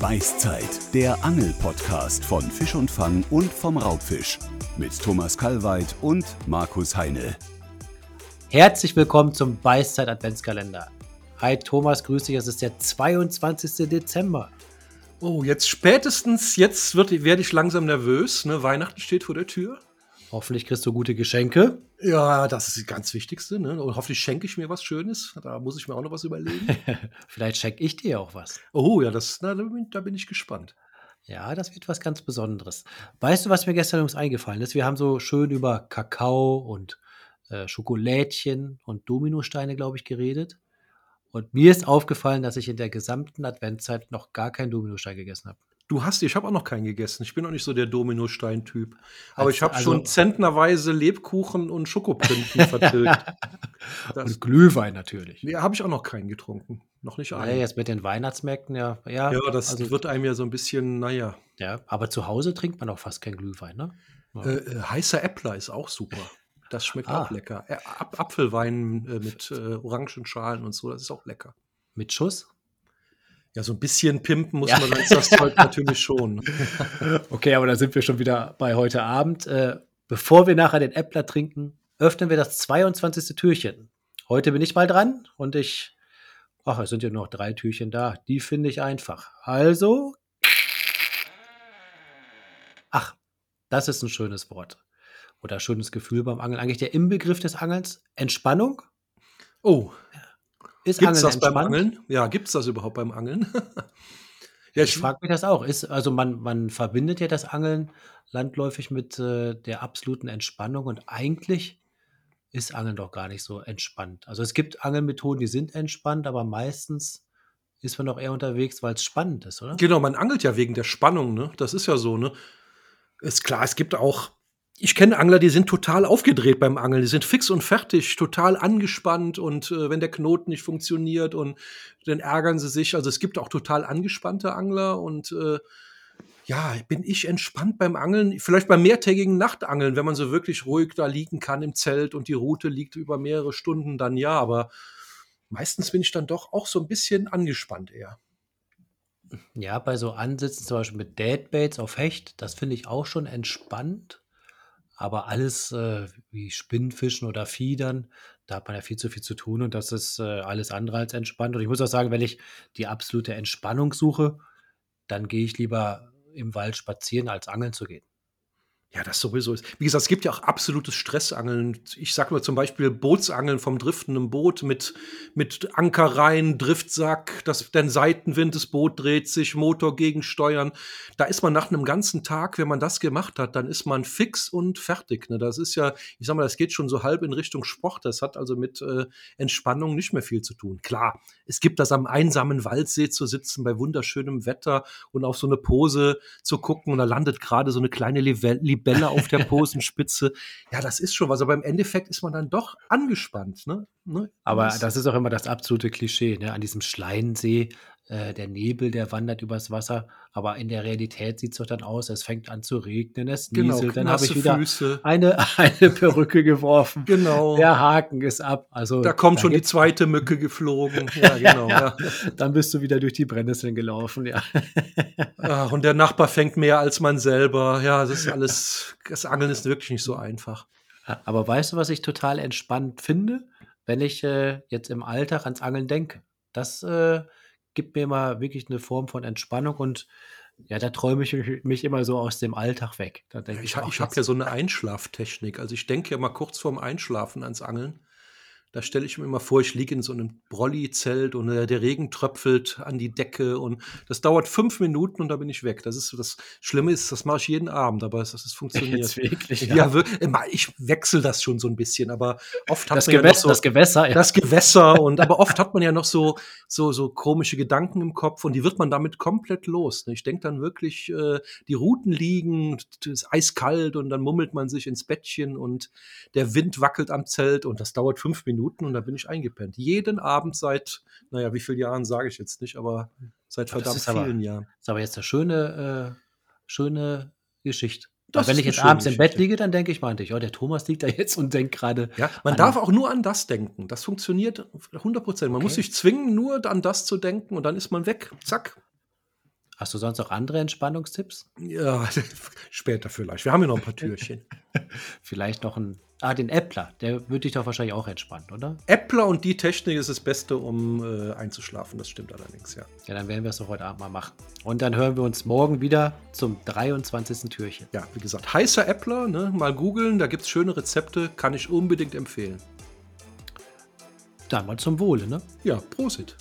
Beißzeit, der Angel-Podcast von Fisch und Fang und vom Raubfisch. Mit Thomas Kalweit und Markus Heine. Herzlich willkommen zum Beißzeit Adventskalender. Hi Thomas, grüß dich, es ist der 22. Dezember. Oh, jetzt spätestens, jetzt wird, werde ich langsam nervös. Ne? Weihnachten steht vor der Tür. Hoffentlich kriegst du gute Geschenke. Ja, das ist das ganz Wichtigste. Ne? Und hoffentlich schenke ich mir was Schönes. Da muss ich mir auch noch was überlegen. Vielleicht schenke ich dir auch was. Oh ja, das, na, da, bin, da bin ich gespannt. Ja, das wird was ganz Besonderes. Weißt du, was mir gestern übrigens eingefallen ist? Wir haben so schön über Kakao und äh, Schokolädchen und Dominosteine, glaube ich, geredet. Und mir ist aufgefallen, dass ich in der gesamten Adventszeit noch gar keinen Dominostein gegessen habe. Du hast, ich habe auch noch keinen gegessen. Ich bin auch nicht so der Dominostein-Typ. Aber Als- ich habe also- schon zentnerweise Lebkuchen und Schokoprinten vertilgt. Das, und Glühwein natürlich. nee, habe ich auch noch keinen getrunken. Noch nicht Ja, einen. jetzt mit den Weihnachtsmärkten, ja. Ja, Ja, das also, wird einem ja so ein bisschen, naja. ja, aber zu Hause trinkt man auch fast kein Glühwein, ne? Äh, äh, heißer Äppler ist auch super. Das schmeckt Ah. auch lecker. Ä Ap Apfelwein äh, mit äh, Orangenschalen und so, das ist auch lecker. Mit Schuss? Ja, so ein bisschen pimpen muss Ja. man als das Zeug natürlich schon. Okay, aber da sind wir schon wieder bei heute Abend. Äh, bevor wir nachher den Äppler trinken, öffnen wir das 22. Türchen. Heute bin ich mal dran und ich. Ach, es sind ja nur noch drei Türchen da. Die finde ich einfach. Also. Ach, das ist ein schönes Wort. Oder schönes Gefühl beim Angeln. Eigentlich der Inbegriff des Angelns. Entspannung. Oh, Ist gibt's Angeln das beim entspannt? Angeln? Ja, gibt's das überhaupt beim Angeln? ja, Ich frage mich das auch. Ist, also man, man verbindet ja das Angeln landläufig mit äh, der absoluten Entspannung und eigentlich ist Angeln doch gar nicht so entspannt. Also es gibt Angelmethoden, die sind entspannt, aber meistens ist man doch eher unterwegs, weil es spannend ist, oder? Genau, man angelt ja wegen der Spannung, ne? Das ist ja so, ne? Ist klar, es gibt auch, ich kenne Angler, die sind total aufgedreht beim Angeln, die sind fix und fertig, total angespannt und äh, wenn der Knoten nicht funktioniert und dann ärgern sie sich. Also es gibt auch total angespannte Angler und äh, ja, bin ich entspannt beim Angeln, vielleicht beim mehrtägigen Nachtangeln, wenn man so wirklich ruhig da liegen kann im Zelt und die Route liegt über mehrere Stunden, dann ja, aber meistens bin ich dann doch auch so ein bisschen angespannt eher. Ja, bei so Ansätzen, zum Beispiel mit Deadbaits auf Hecht, das finde ich auch schon entspannt. Aber alles äh, wie Spinnfischen oder Fiedern, da hat man ja viel zu viel zu tun und das ist äh, alles andere als entspannt. Und ich muss auch sagen, wenn ich die absolute Entspannung suche, dann gehe ich lieber im Wald spazieren, als angeln zu gehen. Ja, das sowieso ist. Wie gesagt, es gibt ja auch absolutes Stressangeln. Ich sag mal zum Beispiel Bootsangeln vom driftenden Boot mit, mit Ankerreihen, Driftsack, das, den Seitenwind, das Boot dreht sich, Motor gegensteuern. Da ist man nach einem ganzen Tag, wenn man das gemacht hat, dann ist man fix und fertig. Ne? Das ist ja, ich sag mal, das geht schon so halb in Richtung Sport. Das hat also mit äh, Entspannung nicht mehr viel zu tun. Klar, es gibt das am einsamen Waldsee zu sitzen bei wunderschönem Wetter und auf so eine Pose zu gucken und da landet gerade so eine kleine Live- Libelle auf der Posenspitze. Ja, das ist schon was, aber im Endeffekt ist man dann doch angespannt. Ne? Ne? Aber Das- das ist auch immer das absolute Klischee, ne? An diesem Schleiensee, äh, der Nebel, der wandert übers Wasser. Aber in der Realität sieht es doch dann aus, es fängt an zu regnen, es genau, nieselt, dann habe ich wieder Füße. eine, eine Perücke geworfen. Genau. Der Haken ist ab. Also da kommt da schon die zweite Mücke geflogen. Ja, genau. ja. Dann bist du wieder durch die Brennnesseln gelaufen, ja. Ach, und der Nachbar fängt mehr als man selber. Ja, das ist alles, das Angeln ist wirklich nicht so einfach. Aber weißt du, was ich total entspannt finde, wenn ich äh, jetzt im Alltag ans Angeln denke? Das äh, gibt mir immer wirklich eine Form von Entspannung und ja, da träume ich mich- immer so aus dem Alltag weg. Ich, ich, habe ja so eine Einschlaftechnik. Also ich denke ja mal kurz vorm Einschlafen ans Angeln. Da stelle ich mir immer vor, ich liege in so einem Brolli-Zelt und äh, der Regen tröpfelt an die Decke und das dauert fünf Minuten und da bin ich weg. Das ist das Schlimme ist, das mache ich jeden Abend, aber es, es funktioniert. Jetzt wirklich, ja, ja. wir- immer, ich wechsle das schon so ein bisschen, aber oft hat das, man ja noch Gewässer, so das Gewässer, ja. das Gewässer und aber oft hat man ja noch so so so komische Gedanken im Kopf und die wird man damit komplett los. Ne? Ich denke dann wirklich, äh, die Routen liegen, es ist eiskalt und dann mummelt man sich ins Bettchen und der Wind wackelt am Zelt und das dauert fünf Minuten und dann bin ich eingepennt. Jeden Abend seit, naja, wie viele Jahren sage ich jetzt nicht, aber seit Aber das verdammt ist aber- vielen Jahren. ist aber jetzt eine schöne, äh, schöne Geschichte. Das wenn ich jetzt abends im Bett Geschichte. liege, dann denke ich mal an dich. Oh, der Thomas liegt da jetzt und denkt gerade. Ja, man an- darf auch nur an das denken. Das funktioniert 100 Prozent. Man Okay. muss sich zwingen, nur an das zu denken und dann ist man weg. Zack. Hast du sonst noch andere Entspannungstipps? Ja, später vielleicht. Wir haben ja noch ein paar Türchen. Vielleicht noch ein. Ah, den Äppler. Der würde dich doch wahrscheinlich auch entspannen, oder? Äppler und die Technik ist das Beste, um äh, einzuschlafen. Das stimmt allerdings, ja. Ja, dann werden wir es doch heute Abend mal machen. Und dann hören wir uns morgen wieder zum 23. Türchen. Ja, wie gesagt, heißer Äppler, ne? mal googeln, da gibt es schöne Rezepte, kann ich unbedingt empfehlen. Dann mal zum Wohle, ne? Ja, Prosit.